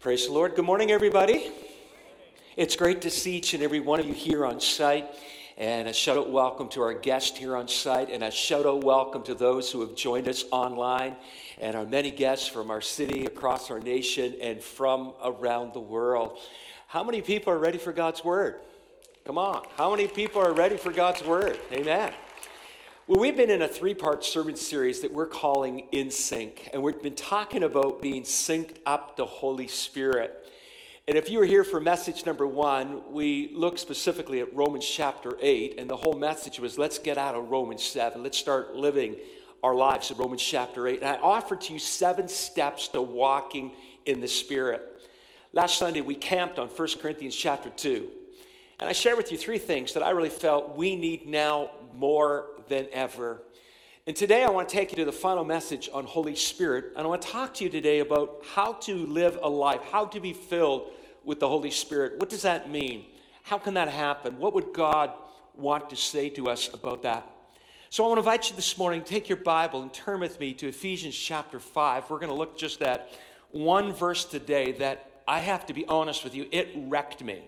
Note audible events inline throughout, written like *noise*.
Praise the Lord. Good morning, everybody. It's great to see each and every one of you here on site. And a shout out welcome to our guest here on site, and a shout out welcome to those who have joined us online, and our many guests from our city, across our nation, and from around the world. How many people are ready for God's Word? Come on. How many people are ready for God's Word? Amen. Well, we've been in a three part sermon series that we're calling In Sync, and we've been talking about being synced up to Holy Spirit. And if you were here for message number one, we looked specifically at Romans chapter 8, and the whole message was let's get out of Romans 7. Let's start living our lives in Romans chapter 8. And I offered to you seven steps to walking in the Spirit. Last Sunday, we camped on 1 Corinthians chapter 2. And I shared with you three things that I really felt we need now more than ever. And today I want to take you to the final message on Holy Spirit. And I want to talk to you today about how to live a life, how to be filled with the Holy Spirit. What does that mean? How can that happen? What would God want to say to us about that? So I want to invite you this morning, take your Bible and turn with me to Ephesians chapter 5. We're going to look just at one verse today that I have to be honest with you, it wrecked me.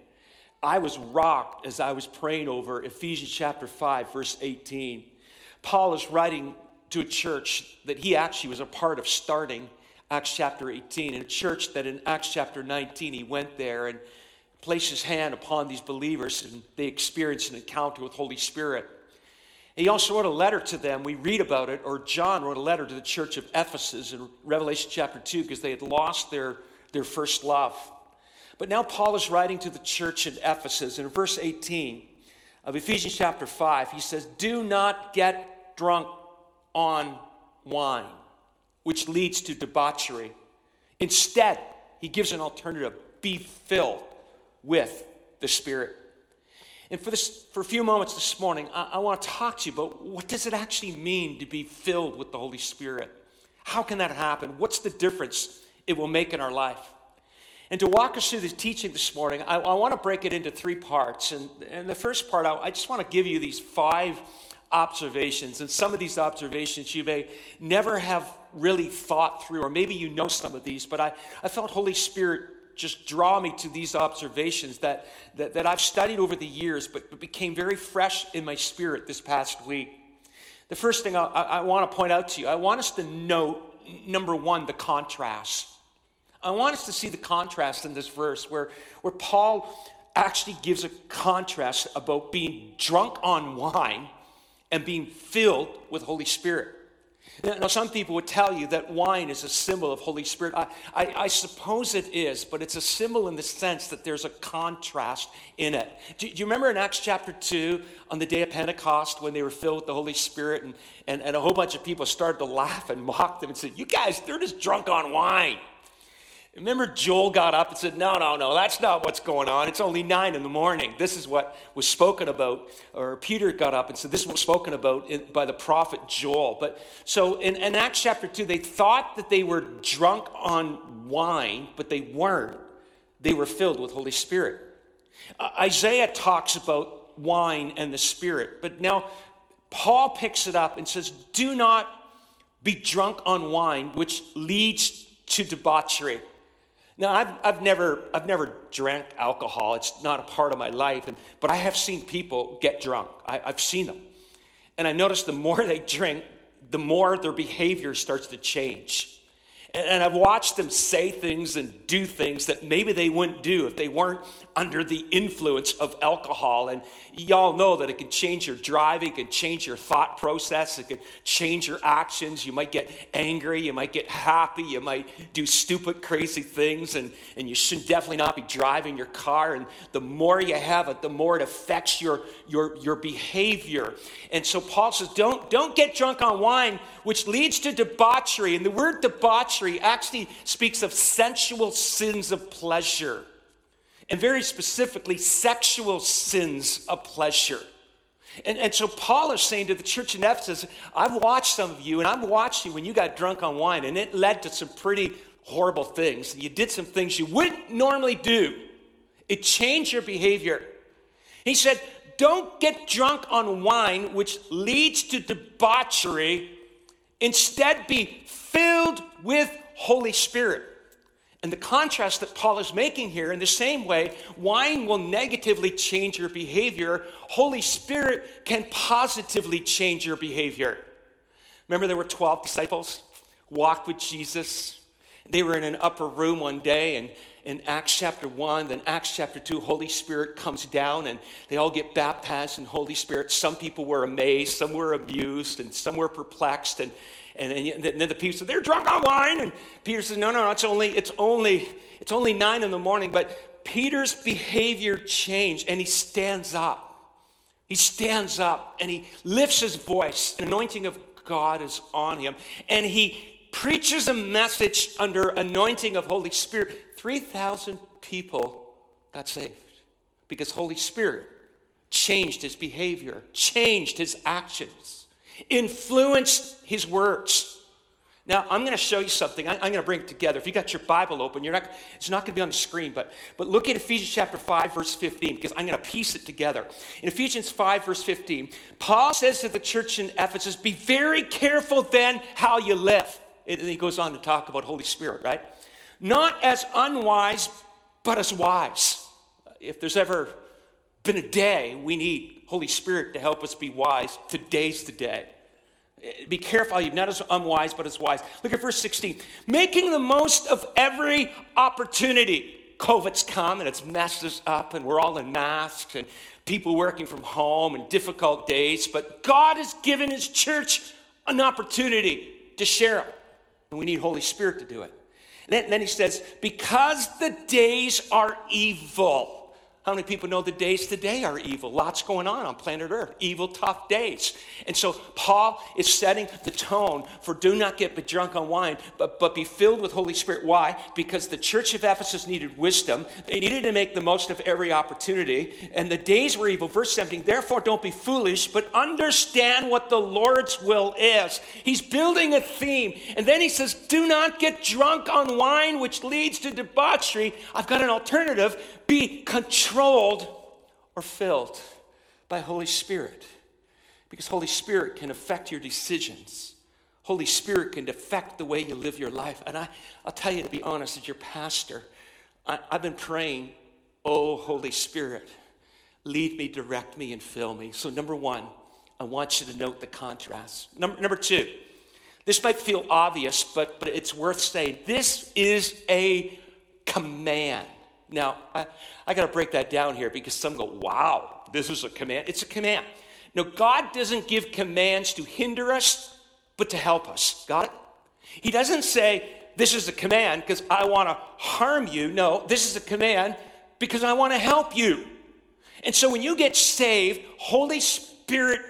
I was rocked as I was praying over Ephesians chapter 5, verse 18. Paul is writing to a church that he actually was a part of starting Acts chapter 18, in a church that in Acts chapter 19 he went there and placed his hand upon these believers and they experienced an encounter with Holy Spirit. He also wrote a letter to them. We read about it, or John wrote a letter to the church of Ephesus in Revelation chapter 2 because they had lost their, their first love. But now Paul is writing to the church in Ephesus. And in verse 18 of Ephesians chapter 5, he says, Do not get drunk on wine which leads to debauchery. Instead, he gives an alternative be filled with the Spirit. And for, this, for a few moments this morning, I, I want to talk to you about what does it actually mean to be filled with the Holy Spirit? How can that happen? What's the difference it will make in our life? And to walk us through this teaching this morning, I, I want to break it into three parts. And, and the first part, I, I just want to give you these five observations. And some of these observations you may never have really thought through, or maybe you know some of these, but I, I felt Holy Spirit just draw me to these observations that, that, that I've studied over the years, but, but became very fresh in my spirit this past week. The first thing I, I, I want to point out to you, I want us to note, number one, the contrast. I want us to see the contrast in this verse where, where Paul actually gives a contrast about being drunk on wine and being filled with Holy Spirit. Now, some people would tell you that wine is a symbol of Holy Spirit. I, I, I, suppose it is, but it's a symbol in the sense that there's a contrast in it. Do, do, you remember in Acts chapter 2, on the day of Pentecost, when they were filled with the Holy Spirit, and, and, and a whole bunch of people started to laugh and mock them and said, You guys, they're just drunk on wine. Remember, Joel got up and said, No, no, no, that's not what's going on. It's only nine in the morning. This is what was spoken about. Or Peter got up and said, This was spoken about by the prophet Joel. But so in, in Acts chapter 2, they thought that they were drunk on wine, but they weren't. They were filled with Holy Spirit. Uh, Isaiah talks about wine and the Spirit, but now Paul picks it up and says, Do not be drunk on wine, which leads to debauchery. Now, I've, I've, never, I've never drank alcohol. It's not a part of my life. And, but I have seen people get drunk. I, I've seen them. And I notice the more *laughs* they drink, the more their behavior starts to change. And I've watched them say things and do things that maybe they wouldn't do if they weren't under the influence of alcohol. And y'all know that it can change your driving, it can change your thought process, it can change your actions. You might get angry, you might get happy, you might do stupid, crazy things, and, and you should definitely not be driving your car. And the more you have it, the more it affects your, your, your behavior. And so Paul says, don't, don't get drunk on wine, which leads to debauchery. And the word debauchery actually speaks of sensual sins of pleasure, and very specifically, sexual sins of pleasure. And, and so Paul is saying to the church in Ephesus, I've watched some of you, and I've watched you when you got drunk on wine, and it led to some pretty horrible things. You did some things you wouldn't normally do. It changed your behavior. He said, Don't get drunk on wine, which leads to debauchery. Instead, be filled with Holy Spirit. And the contrast that Paul is making here, in the same way, wine will negatively change your behavior, Holy Spirit can positively change your behavior. Remember, there were 12 disciples, walked with Jesus. They were in an upper room one day, and in Acts chapter 1, then Acts chapter 2, Holy Spirit comes down and they all get baptized in Holy Spirit. Some people were amazed, some were amused, and some were perplexed. And, and, and then the people said, They're drunk on wine. And Peter says, No, no, no, it's only, it's only, it's only nine in the morning. But Peter's behavior changed and he stands up. He stands up and he lifts his voice. An anointing of God is on him. And he preaches a message under anointing of Holy Spirit 3,000 people got saved because Holy Spirit changed his behavior, changed his actions, influenced his words. Now, I'm going to show you something. I, am going to bring it together. If you got your Bible open, you're not, it's not going to be on the screen, but, but look at Ephesians chapter 5, verse 15, because I'm going to piece it together. In Ephesians 5, verse 15, Paul says to the church in Ephesus, Be very careful then how you live. And he goes on to talk about Holy Spirit, right? not as unwise, but as wise. If there's ever been a day we need Holy Spirit to help us be wise, today's the day. Be careful, you're not as unwise, but as wise. Look at verse 16. Making the most of every opportunity. COVID's come and it's messed us up, and we're all in masks and people working from home and difficult days. But God has given His church an opportunity to share it. And we need Holy Spirit to do it. Then, then he says, because the days are evil. How many people know the days today are evil? Lots going on on planet Earth. Evil, tough days. And so Paul is setting the tone for do not get drunk on wine, but, but be filled with Holy Spirit. Why? Because the church of Ephesus needed wisdom. They needed to make the most of every opportunity. And the days were evil. Verse 17, therefore don't be foolish, but understand what the Lord's will is. He's building a theme. And then he says, do not get drunk on wine, which leads to debauchery. I've got an alternative be controlled or filled by Holy Spirit. Because Holy Spirit can affect your decisions. Holy Spirit can affect the way you live your life. And I, I'll tell you, to be honest, as your pastor, I, I've been praying, oh, Holy Spirit, lead me, direct me, and fill me. So, number one, I want you to note the contrast. Number, number two, this might feel obvious, but, but it's worth saying. This is a command. Now, I, I got to break that down here because some go, wow, this is a command. It's a command. No, God doesn't give commands to hinder us, but to help us. Got it? He doesn't say, this is a command because I want to harm you. No, this is a command because I want to help you. And so when you get saved, Holy Spirit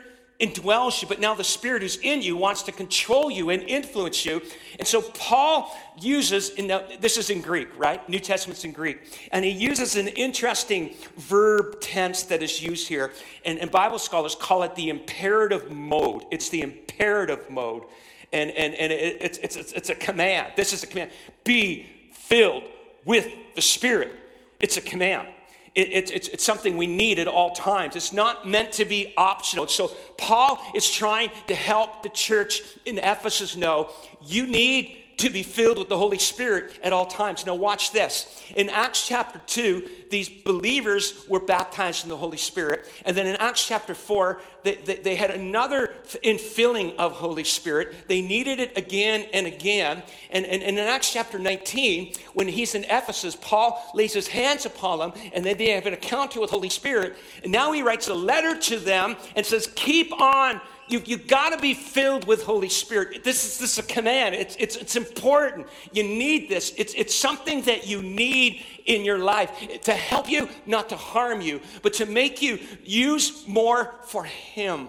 indwells you, but now the Spirit who's in you wants to control you and influence you. And so Paul uses, in the, this is in Greek, right? New Testament's in Greek. And he uses an interesting verb tense that is used here. And, and Bible scholars call it the imperative mode. It's the imperative mode. And, and, and it, it's, it's, it's a command. This is a command. Be filled with the Spirit. It's a command. It, it, it's, it's something we need at all times. It's not meant to be optional. So, Paul is trying to help the church in Ephesus know you need to be filled with the Holy Spirit at all times. Now, watch this. In Acts chapter 2, these believers were baptized in the Holy Spirit. And then in Acts chapter 4, they, they, they, had another infilling of Holy Spirit. They needed it again and again. And, and, and in Acts chapter 19, when he's in Ephesus, Paul lays his hands upon them, and then they have an encounter with the Holy Spirit. And now he writes a letter to them and says, Keep on you, you got to be filled with Holy Spirit. This is, this is a command. It's, it's, it's important. You need this. It's, it's something that you need in your life to help you, not to harm you, but to make you use more for Him.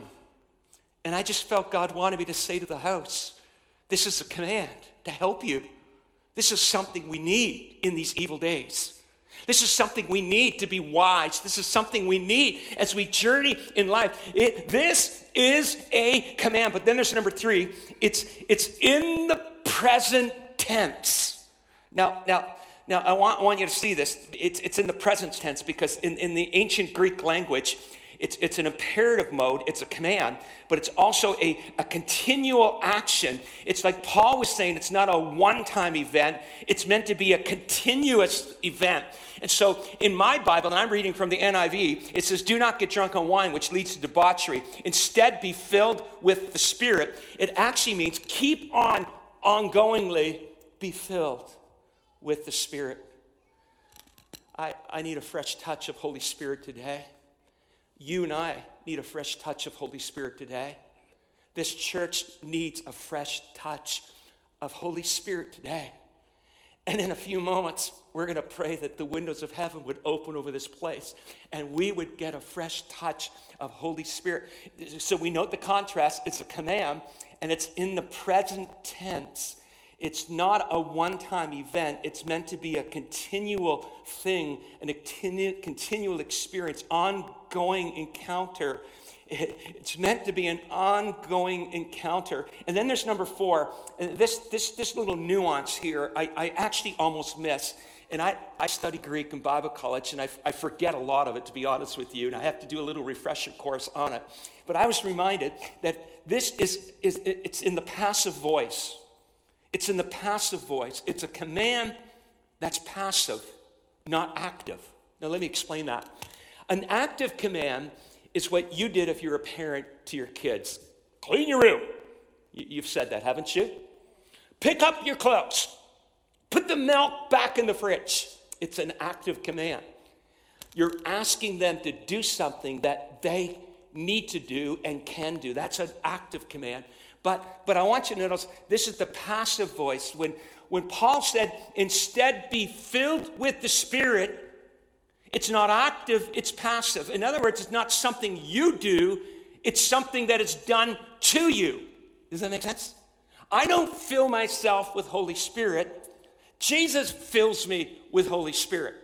And I just felt God wanted me to say to the house, this is a command to help you. This is something we need in these evil days. This is something we need to be wise. This is something we need as we journey in life. It, this is a command. But then there's number three it's, it's in the present tense. Now, now, now I, want, I want you to see this. It's, it's in the present tense because in, in the ancient Greek language, It's, it's an imperative mode, it's a command, but it's also a, a continual action. It's like Paul was saying, it's not a one time event, it's meant to be a continuous event. And so in my Bible, and I'm reading from the NIV, it says, Do not get drunk on wine, which leads to debauchery. Instead, be filled with the Spirit. It actually means keep on ongoingly be filled with the Spirit. I, I need a fresh touch of Holy Spirit today. You and I need a fresh touch of Holy Spirit today. This church needs a fresh touch of Holy Spirit today. And in a few moments, we're going to pray that the windows of heaven would open over this place and we would get a fresh touch of Holy Spirit. So we note the contrast. It's a command and it's in the present tense. It's not a one time event, it's meant to be a continual thing, an continu- continual experience, ongoing encounter. It's meant to be an ongoing encounter. And then there's number four. This, this, this little nuance here, I, I actually almost miss. And I, I study Greek in Bible college, and I, I forget a lot of it, to be honest with you, and I have to do a little refresher course on it. But I was reminded that this is, is it's in the passive voice. It's in the passive voice. It's a command that's passive, not active. Now, let me explain that. An active command is what you did if you're a parent to your kids clean your room. You've said that, haven't you? Pick up your clothes, put the milk back in the fridge. It's an active command. You're asking them to do something that they need to do and can do. That's an active command. But, but I want you to notice this is the passive voice. When, when Paul said, instead be filled with the Spirit, it's not active, it's passive. In other words, it's not something you do, it's something that is done to you. Does that make sense? I don't fill myself with Holy Spirit. Jesus fills me with Holy Spirit.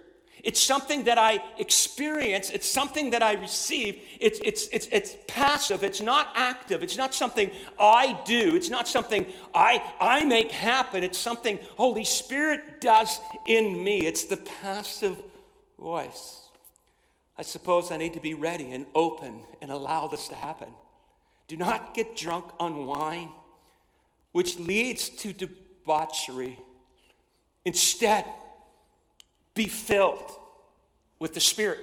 It's something that I experience. It's something that I receive. It's, it's, it's, it's passive. It's not active. It's not something I do. It's not something I, I make happen. It's something Holy Spirit does in me. It's the passive voice. I suppose I need to be ready and open and allow this to happen. Do not get drunk on wine, which leads to debauchery. Instead, be filled with the Spirit.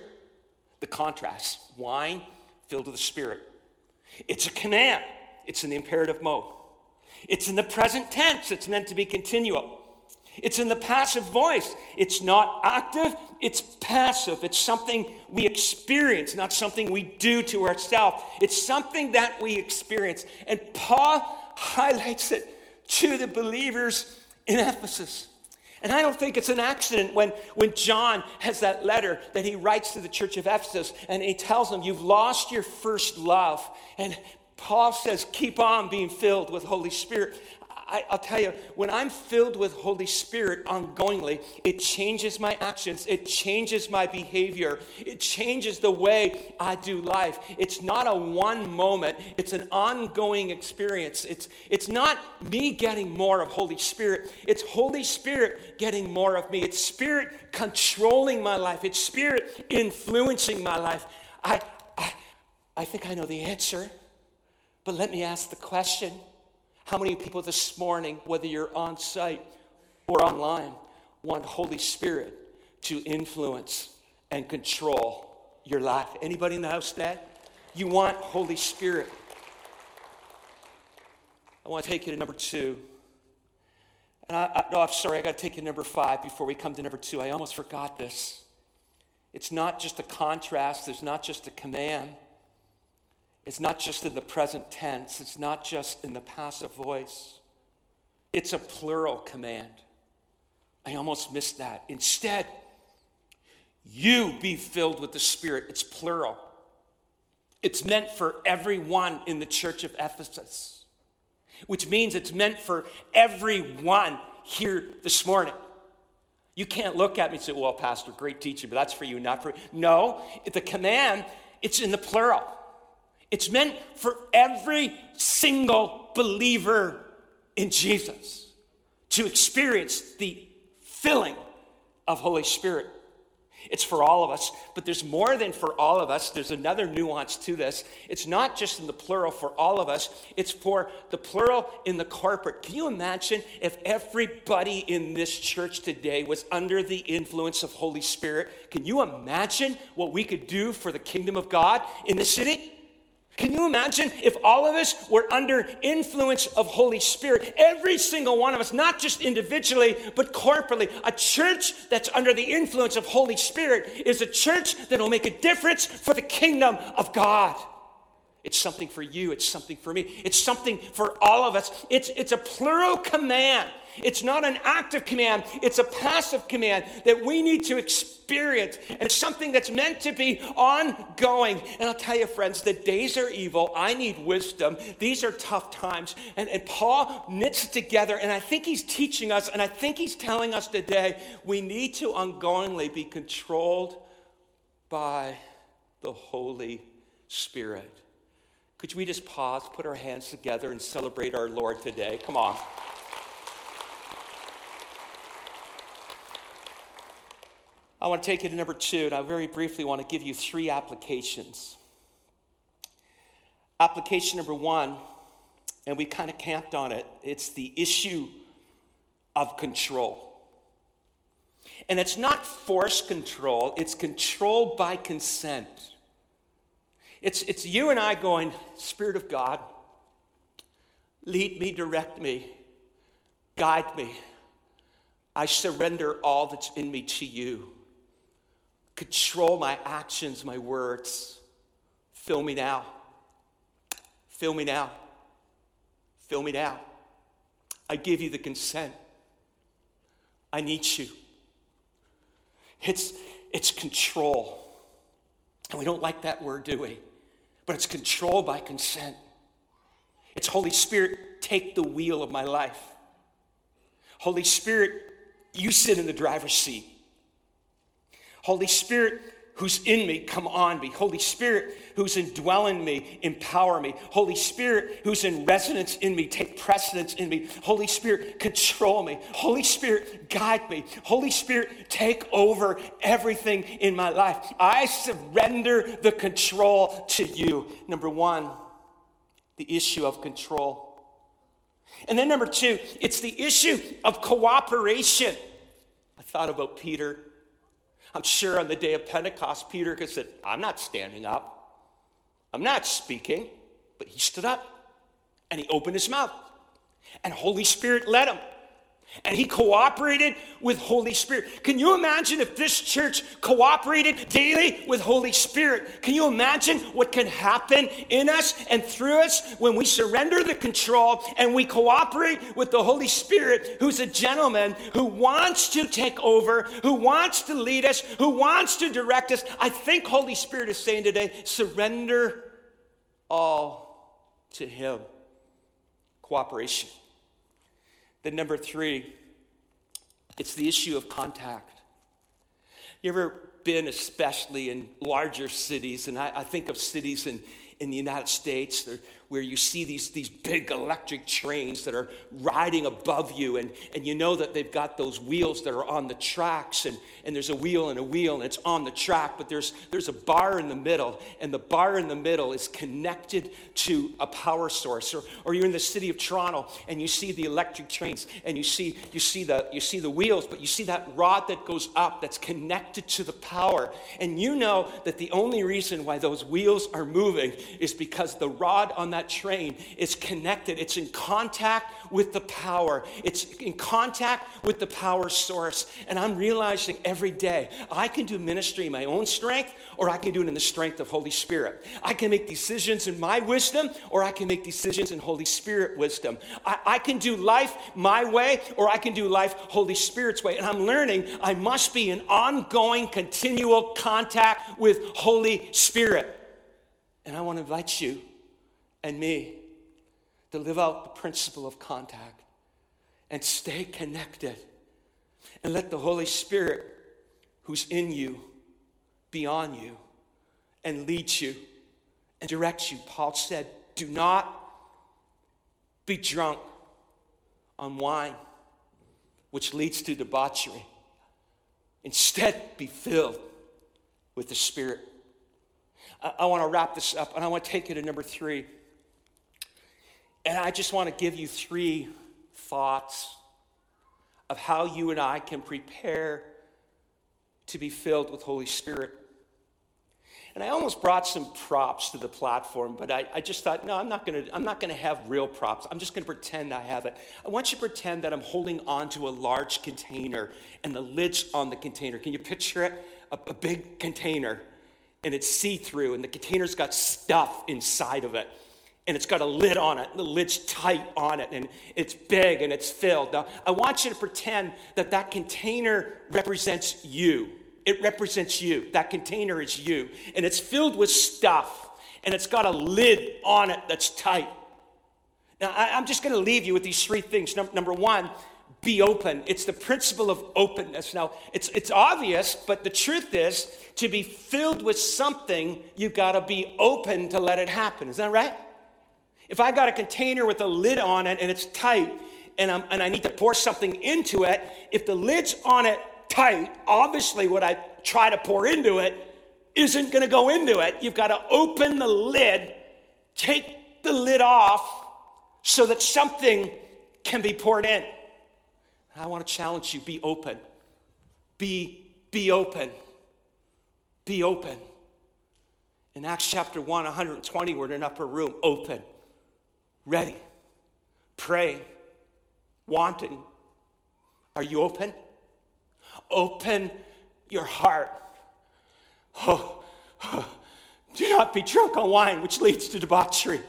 The contrast wine filled with the Spirit. It's a command, it's in the imperative mode. It's in the present tense, it's meant to be continual. It's in the passive voice. It's not active, it's passive. It's something we experience, not something we do to ourselves. It's something that we experience. And Paul highlights it to the believers in Ephesus. And I don't think it's an accident when, when John has that letter that he writes to the church of Ephesus and he tells them, You've lost your first love. And Paul says, Keep on being filled with Holy Spirit. I, will tell you, when I'm filled with Holy Spirit ongoingly, it changes my actions, it changes my behavior, it changes the way I do life. It's not a one moment, it's an ongoing experience. It's, it's not me getting more of Holy Spirit, it's Holy Spirit getting more of me. It's Spirit controlling my life, it's Spirit influencing my life. I, I, I think I know the answer, but let me ask the question. How many people this morning, whether you're on site or online, want Holy Spirit to influence and control your life? Anybody in the house today? You want Holy Spirit. I want to take you to number two. And I, I, no, I'm sorry, I got to take you to number five before we come to number two. I almost forgot this. It's not just a contrast, there's not just a command. It's not just in the present tense, it's not just in the passive voice. It's a plural command. I almost missed that. Instead, you be filled with the Spirit. It's plural. It's meant for everyone in the church of Ephesus, which means it's meant for everyone here this morning. You can't look at me and say, well, Pastor, great teaching, but that's for you, not for you. No, the command, it's in the plural. It's meant for every single believer in Jesus to experience the filling of Holy Spirit. It's for all of us, but there's more than for all of us. There's another nuance to this. It's not just in the plural for all of us, it's for the plural in the corporate. Can you imagine if everybody in this church today was under the influence of Holy Spirit? Can you imagine what we could do for the kingdom of God in the city? Can you imagine if all of us were under influence of Holy Spirit? Every single one of us, not just individually, but corporately. A church that's under the influence of Holy Spirit is a church that'll make a difference for the kingdom of God. It's something for you, it's something for me, it's something for all of us. It's, it's a plural command. It's not an active command, it's a passive command that we need to experience. And it's something that's meant to be ongoing. And I'll tell you, friends, the days are evil. I need wisdom. These are tough times. And, and Paul knits it together, and I think he's teaching us, and I think he's telling us today we need to ongoingly be controlled by the Holy Spirit. Could we just pause, put our hands together, and celebrate our Lord today? Come on. I want to take you to number two, and I very briefly want to give you three applications. Application number one, and we kind of camped on it, it's the issue of control. And it's not force control, it's control by consent. It's, it's you and I going, Spirit of God, lead me, direct me, guide me. I surrender all that's in me to you control my actions, my words. Fill me now. Fill me now. Fill me now. I give you the consent. I need you. It's, it's control. And we don't like that word, do we? But it's control by consent. It's Holy Spirit, take the wheel of my life. Holy Spirit, you sit in the driver's seat. Holy Spirit, who's in me, come on me. Holy Spirit, who's indwelling me, empower me. Holy Spirit, who's in residence in me, take precedence in me. Holy Spirit, control me. Holy Spirit, guide me. Holy Spirit, take over everything in my life. I surrender the control to you. Number one, the issue of control. And then number two, it's the issue of cooperation. I thought about Peter I'm sure on the day of Pentecost, Peter could said, I'm not standing up. I'm not speaking. But he stood up and he opened his mouth. And Holy Spirit led him and he cooperated with Holy Spirit. Can you imagine if this church cooperated daily with Holy Spirit? Can you imagine what can happen in us and through us when we surrender the control and we cooperate with the Holy Spirit, who's a gentleman who wants to take over, who wants to lead us, who wants to direct us? I think Holy Spirit is saying today surrender all to Him. Cooperation. Then, number three, it's the issue of contact. You ever been, especially in larger cities, and I, I think of cities in, in the United States where you see these, these big electric trains that are riding above you, and, and you know that they've got those wheels that are on the tracks, and, and there's a wheel and a wheel, and it's on the track, but there's, there's a bar in the middle, and the bar in the middle is connected to a power source. Or, or you're in the city of Toronto, and you see the electric trains, and you see, you, see the, you see the wheels, but you see that rod that goes up that's connected to the power. And you know that the only reason why those wheels are moving is because the rod on that train is connected, it's in contact with the power, it's in contact with the power source. And I'm realizing every day I can do ministry in my own strength, or I can do it in the strength of Holy Spirit. I can make decisions in my wisdom, or I can make decisions in Holy Spirit wisdom. I, I can do life my way, or I can do life Holy Spirit's way. And I'm learning I must be in ongoing, continual contact with Holy Spirit. And I want to invite you and me to live out the principle of contact and stay connected and let the Holy Spirit who's in you be on you and lead you and direct you. Paul said, Do not be drunk on wine, which leads to debauchery. Instead, be filled with the Spirit. I, I want to wrap this up and I want to take you to number three. And I just want to give you three thoughts of how you and I can prepare to be filled with Holy Spirit. And I almost brought some props to the platform, but I, I just thought, no, I'm not gonna, I'm not gonna have real props. I'm just gonna pretend I have it. I want you to pretend that I'm holding onto a large container and the lid's on the container. Can you picture it? A, a big container and it's see-through and the container's got stuff inside of it and it's got a lid on it. The lid's tight on it, and it's big and it's filled. Now, I want you to pretend that that container represents you. It represents you. That container is you. And it's filled with stuff, and it's got a lid on it that's tight. Now, I, am just going to leave you with these three things. Number, one, be open. It's the principle of openness. Now, it's, it's obvious, but the truth is, to be filled with something, you've got to be open to let it happen. Is that right? If I got a container with a lid on it and it's tight, and, I'm, and I need to pour something into it, if the lid's on it tight, obviously what I try to pour into it isn't going to go into it. You've got to open the lid, take the lid off so that something can be poured in. I want to challenge you be open. Be, be open. Be open. In Acts chapter 1, 120, we're in an upper room, open, ready, pray, wanting. Are you open? Open your heart. Oh, oh, *sighs* do not be drunk on wine, which leads to debauchery.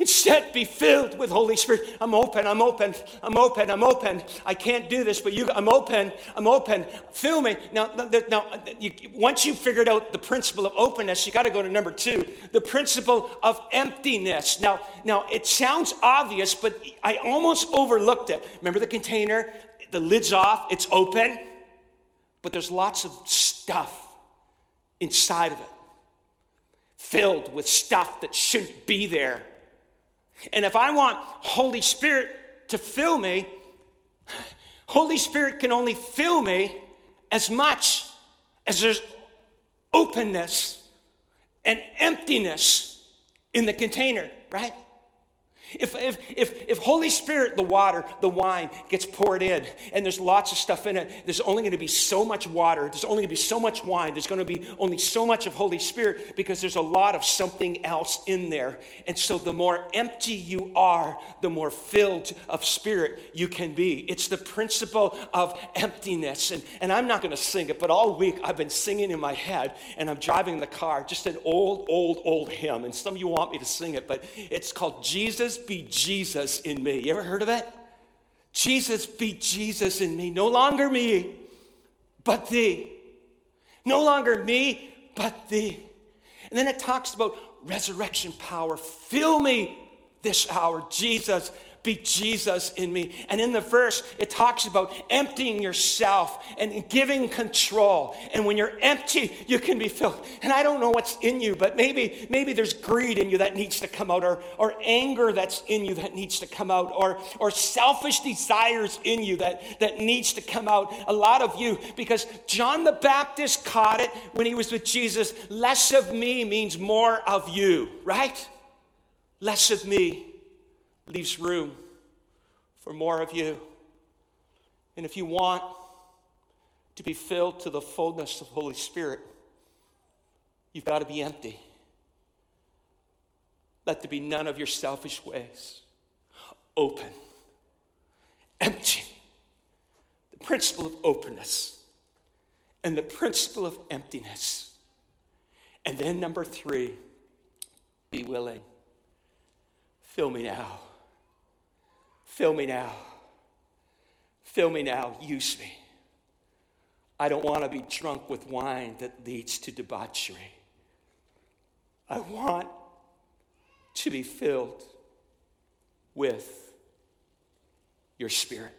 Instead, be filled with Holy Spirit. I'm open, I'm open, I'm open, I'm open. I can't do this, but you, I'm open, I'm open. Fill me. Now, now you, once you've figured out the principle of openness, you got to go to number two, the principle of emptiness. Now, now, it sounds obvious, but I almost overlooked it. Remember the container? the lid's off, it's open, but there's lots of stuff inside of it, filled with stuff that shouldn't be there. And if I want Holy Spirit to fill me, Holy Spirit can only fill me as much as there's openness and emptiness in the container, right? If, if, if, if Holy Spirit, the water, the wine gets poured in and there's lots of stuff in it, there's only going to be so much water, there's only going to be so much wine, there's going to be only so much of Holy Spirit because there's a lot of something else in there. And so the more empty you are, the more filled of Spirit you can be. It's the principle of emptiness. And, and I'm not going to sing it, but all week I've been singing in my head and I'm driving in the car, just an old, old, old hymn. And some of you want me to sing it, but it's called Jesus be Jesus in me. You ever heard of it? Jesus be Jesus in me. No longer me, but thee. No longer me, but thee. And then it talks about resurrection power. Fill me this hour, Jesus be Jesus in me. And in the verse, it talks about emptying yourself and giving control. And when you're empty, you can be filled. And I don't know what's in you, but maybe, maybe there's greed in you that needs to come out, or, or anger that's in you that needs to come out, or, or selfish desires in you that, that needs to come out. A lot of you, because John the Baptist caught it when he was with Jesus. Less of me means more of you, right? Less of me leaves room for more of you. And if you want to be filled to the fullness of Holy Spirit, you've got to be empty. Let there be none of your selfish ways. Open, empty. The principle of openness and the principle of emptiness. And then, number three, be willing. Fill me now. Fill me now. Fill me now. Use me. I don't want to be drunk with wine that leads to debauchery. I want to be filled with your spirit.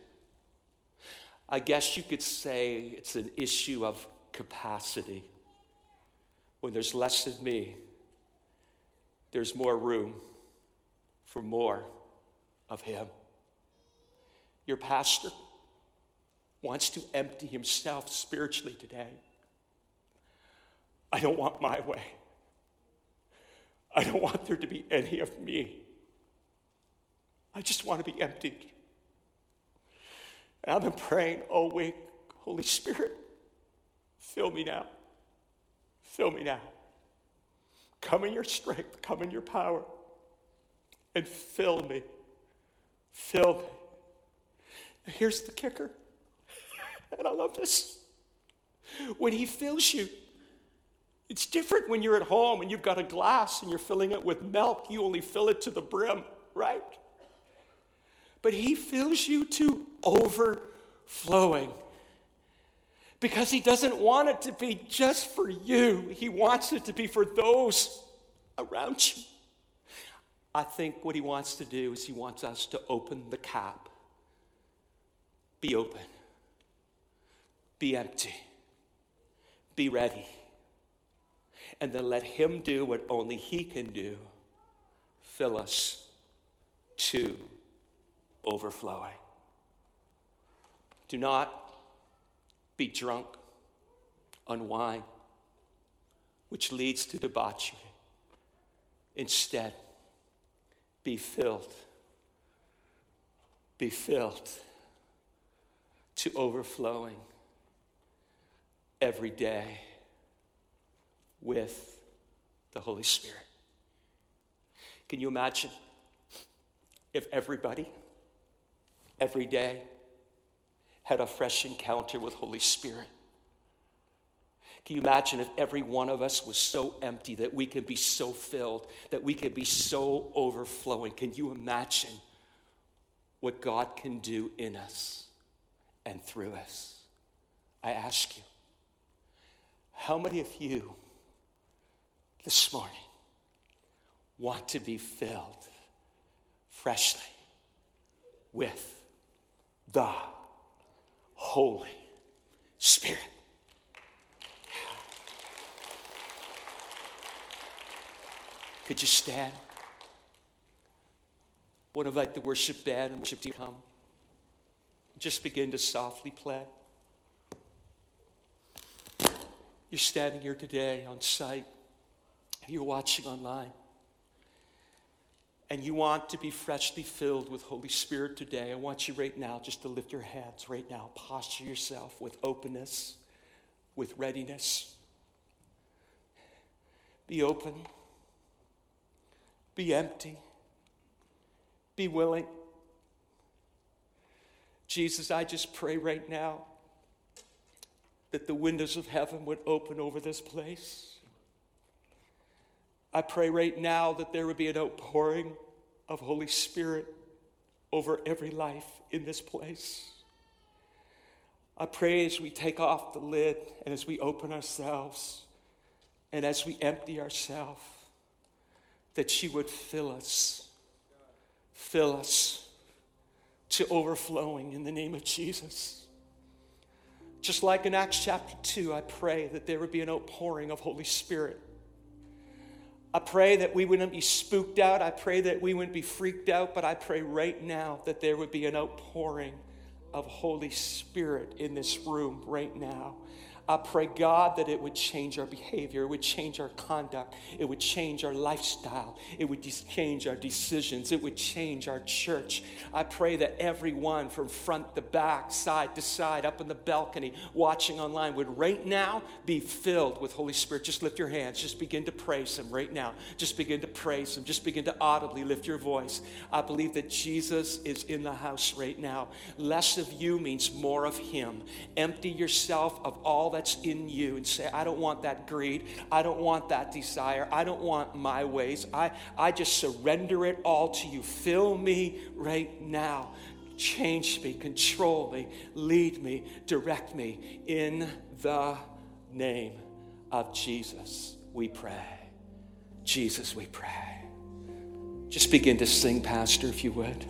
I guess you could say it's an issue of capacity. When there's less of me, there's more room for more of Him. Your pastor wants to empty himself spiritually today. I don't want my way. I don't want there to be any of me. I just want to be emptied. And I've been praying all week Holy Spirit, fill me now. Fill me now. Come in your strength, come in your power, and fill me. Fill me. Here's the kicker, and I love this. When He fills you, it's different when you're at home and you've got a glass and you're filling it with milk. You only fill it to the brim, right? But He fills you to overflowing because He doesn't want it to be just for you, He wants it to be for those around you. I think what He wants to do is He wants us to open the cap, be open, be empty, be ready and then let Him do what only He can do fill us to overflowing. Do not be drunk on wine, which leads to debauchery. Instead, be filled. Be filled to overflowing every day with the Holy Spirit. Can you imagine if everybody, every day, had a fresh encounter with Holy Spirit? Can you imagine if every one of us was so empty that we could be so filled, that we could be so overflowing? Can you imagine what God can do in us and through us? I ask you, how many of you this morning want to be filled freshly with the Holy Spirit. Could you stand? Would invite the worship band and worship to come. Just begin to softly play. You're standing here today on site and you're watching online and you want to be freshly filled with Holy Spirit today, I want you right now just to lift your hands right now. Posture yourself with openness, with readiness. Be open. Be empty. Be willing. Jesus, I just pray right now that the windows of heaven would open over this place. I pray right now that there would be an outpouring of Holy Spirit over every life in this place. I pray as we take off the lid and as we open ourselves and as we empty ourselves, that she would fill us, fill us to overflowing in the name of Jesus. Just like in Acts chapter 2, I pray that there would be an outpouring of Holy Spirit I pray that we wouldn't be spooked out. I pray that we wouldn't be freaked out, but I pray right now that there would be an outpouring of Holy Spirit in this room right now. I pray, God, that it would change our behavior, it would change our conduct, it would change our lifestyle, it would change our decisions, it would change our church. I pray that everyone from front to back, side to side, up in the balcony, watching online would right now be filled with Holy Spirit. Just lift your hands, just begin to praise Him right now. Just begin to praise Him, just begin to audibly lift your voice. I believe that Jesus is in the house right now. Less of you means more of Him. Empty yourself of all that's in you and say, I don't want that greed. I don't want that desire. I don't want my ways. I, I just surrender it all to you. Fill me right now. Change me, control me, lead me, direct me. In the name of Jesus, we pray. Jesus, we pray. Just begin to sing, Pastor, if you would.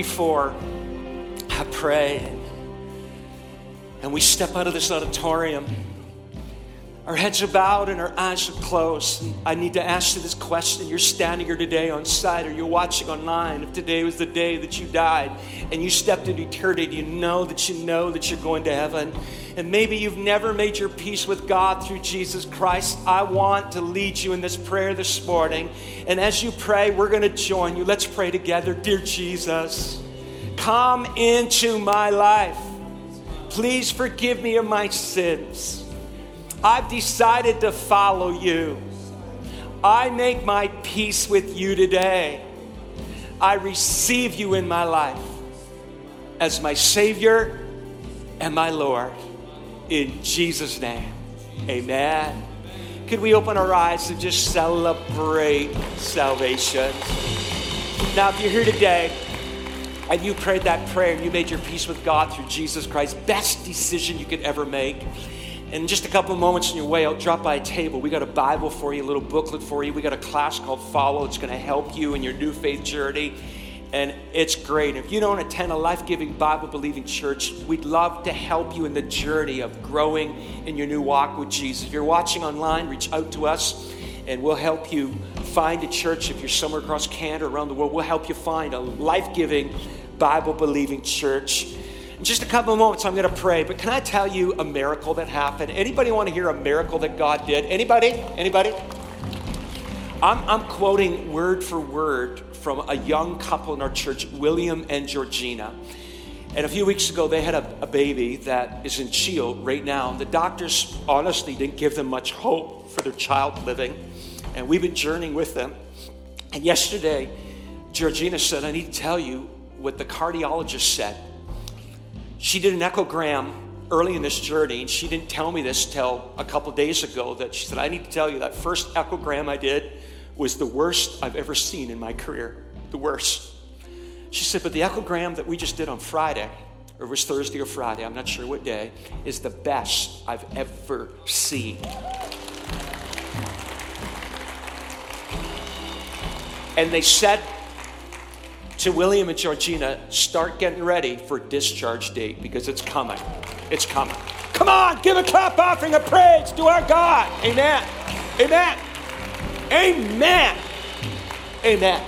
Before I pray and we step out of this auditorium, our heads are bowed and our eyes are closed. And I need to ask you this question. You're standing here today on site or you're watching online. If today was the day that you died and you stepped into eternity, you know that you know that you're going to heaven. And maybe you've never made your peace with God through Jesus Christ. I want to lead you in this prayer this morning. And as you pray, we're going to join you. Let's pray together. Dear Jesus, come into my life. Please forgive me of my sins. I've decided to follow you. I make my peace with you today. I receive you in my life as my Savior and my Lord. In Jesus' name, amen. Could we open our eyes and just celebrate salvation? Now, if you're here today and you prayed that prayer and you made your peace with God through Jesus Christ, best decision you could ever make. In just a couple of moments on your way out, drop by a table. We got a Bible for you, a little booklet for you. We got a class called Follow. It's going to help you in your new faith journey and it's great. If you don't attend a life giving, Bible believing church, we'd love to help you in the journey of growing in your new walk with Jesus. If you're watching online, reach out to us and we'll help you find a church. If you're somewhere across Canada, or around the world, we'll help you find a life giving, Bible believing church. In just a couple of moments, I'm going to pray. But can I tell you a miracle that happened? Anybody want to hear a miracle that God did? Anybody? Anybody? I'm, I'm quoting word for word from a young couple in our church, William and Georgina. And a few weeks ago, they had a, a baby that is in Shield right now. And The doctors honestly didn't give them much hope for their child living. And we've been journeying with them. And yesterday, Georgina said, I need to tell you what the cardiologist said. She did an echogram early in this journey, and she didn't tell me this till a couple days ago. That she said, I need to tell you that first echogram I did was the worst I've ever seen in my career. The worst. She said, but the echogram that we just did on Friday, or it was Thursday or Friday, I'm not sure what day, is the best I've ever seen. And they said to William and Georgina, start getting ready for discharge date because it's coming. It's coming. Come on, give a clap offering of praise to our God. Amen. Amen. Amen. Amen.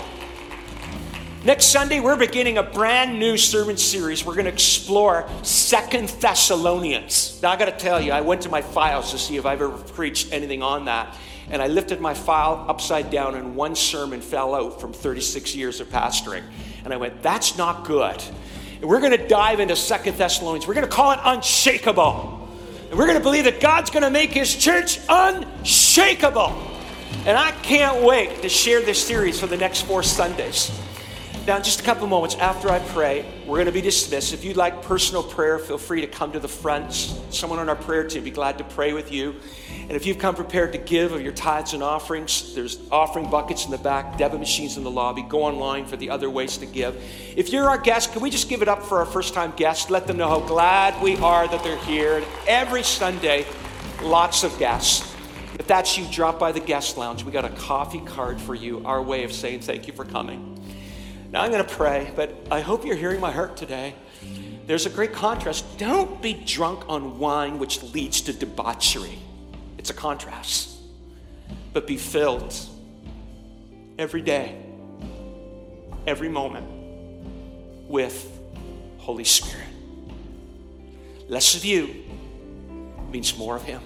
Next Sunday, we're beginning a brand new sermon series. We're going to explore Second Thessalonians. Now, I got to tell you, I went to my files to see if I've ever preached anything on that. And I lifted my file upside down, and one sermon fell out from 36 years of pastoring. And I went, that's not good. And we're going to dive into Second Thessalonians. We're going to call it unshakable. And we're going to believe that God's going to make his church unshakable. And I can't wait to share this series for the next four Sundays. Now, in just a couple moments after I pray, we're going to be dismissed. If you'd like personal prayer, feel free to come to the front. Someone on our prayer team would be glad to pray with you. And if you've come prepared to give of your tithes and offerings, there's offering buckets in the back, debit machines in the lobby. Go online for the other ways to give. If you're our guest, can we just give it up for our first time guests? Let them know how glad we are that they're here. And every Sunday, lots of guests. If that's you, drop by the guest lounge. We got a coffee card for you, our way of saying thank you for coming. Now I'm going to pray, but I hope you're hearing my heart today. There's a great contrast. Don't be drunk on wine, which leads to debauchery. It's a contrast. But be filled every day, every moment with Holy Spirit. Less of you means more of Him.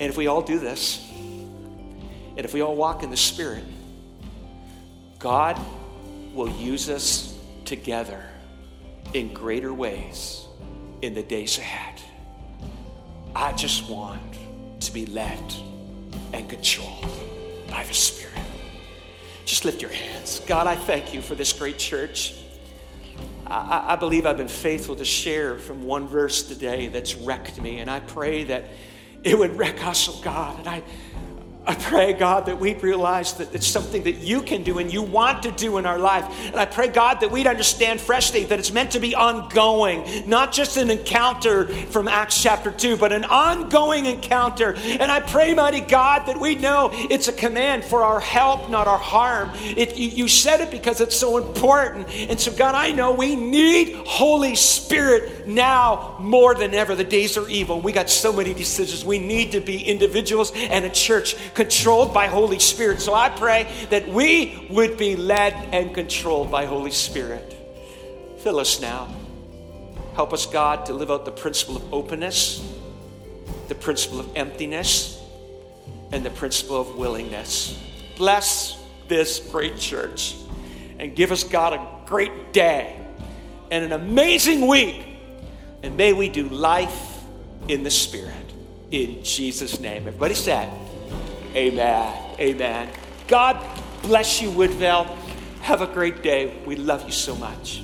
And if we all do this, and if we all walk in the Spirit, God will use us together in greater ways in the days ahead. I just want to be led and controlled by the Spirit. Just lift your hands. God, I thank you for this great church. I, I, believe I've been faithful to share from one verse today that's wrecked me, and I pray that it would wreck us, oh God. And I, I pray, God, that we'd realize that it's something that you can do and you want to do in our life. And I pray, God, that we'd understand freshly that it's meant to be ongoing, not just an encounter from Acts chapter 2, but an ongoing encounter. And I pray, mighty God, that we know it's a command for our help, not our harm. It, you, you said it because it's so important. And so, God, I know we need Holy Spirit now more than ever. The days are evil. We got so many decisions. We need to be individuals and a church controlled by Holy Spirit. So I pray that we would be led and controlled by Holy Spirit. Fill us now. Help us, God, to live out the principle of openness, the principle of emptiness, and the principle of willingness. Bless this great church and give us, God, a great day and an amazing week. And may we do life in the Spirit. In Jesus' name. Everybody said, Amen. Amen. God bless you, Woodville. Have a great day. We love you so much.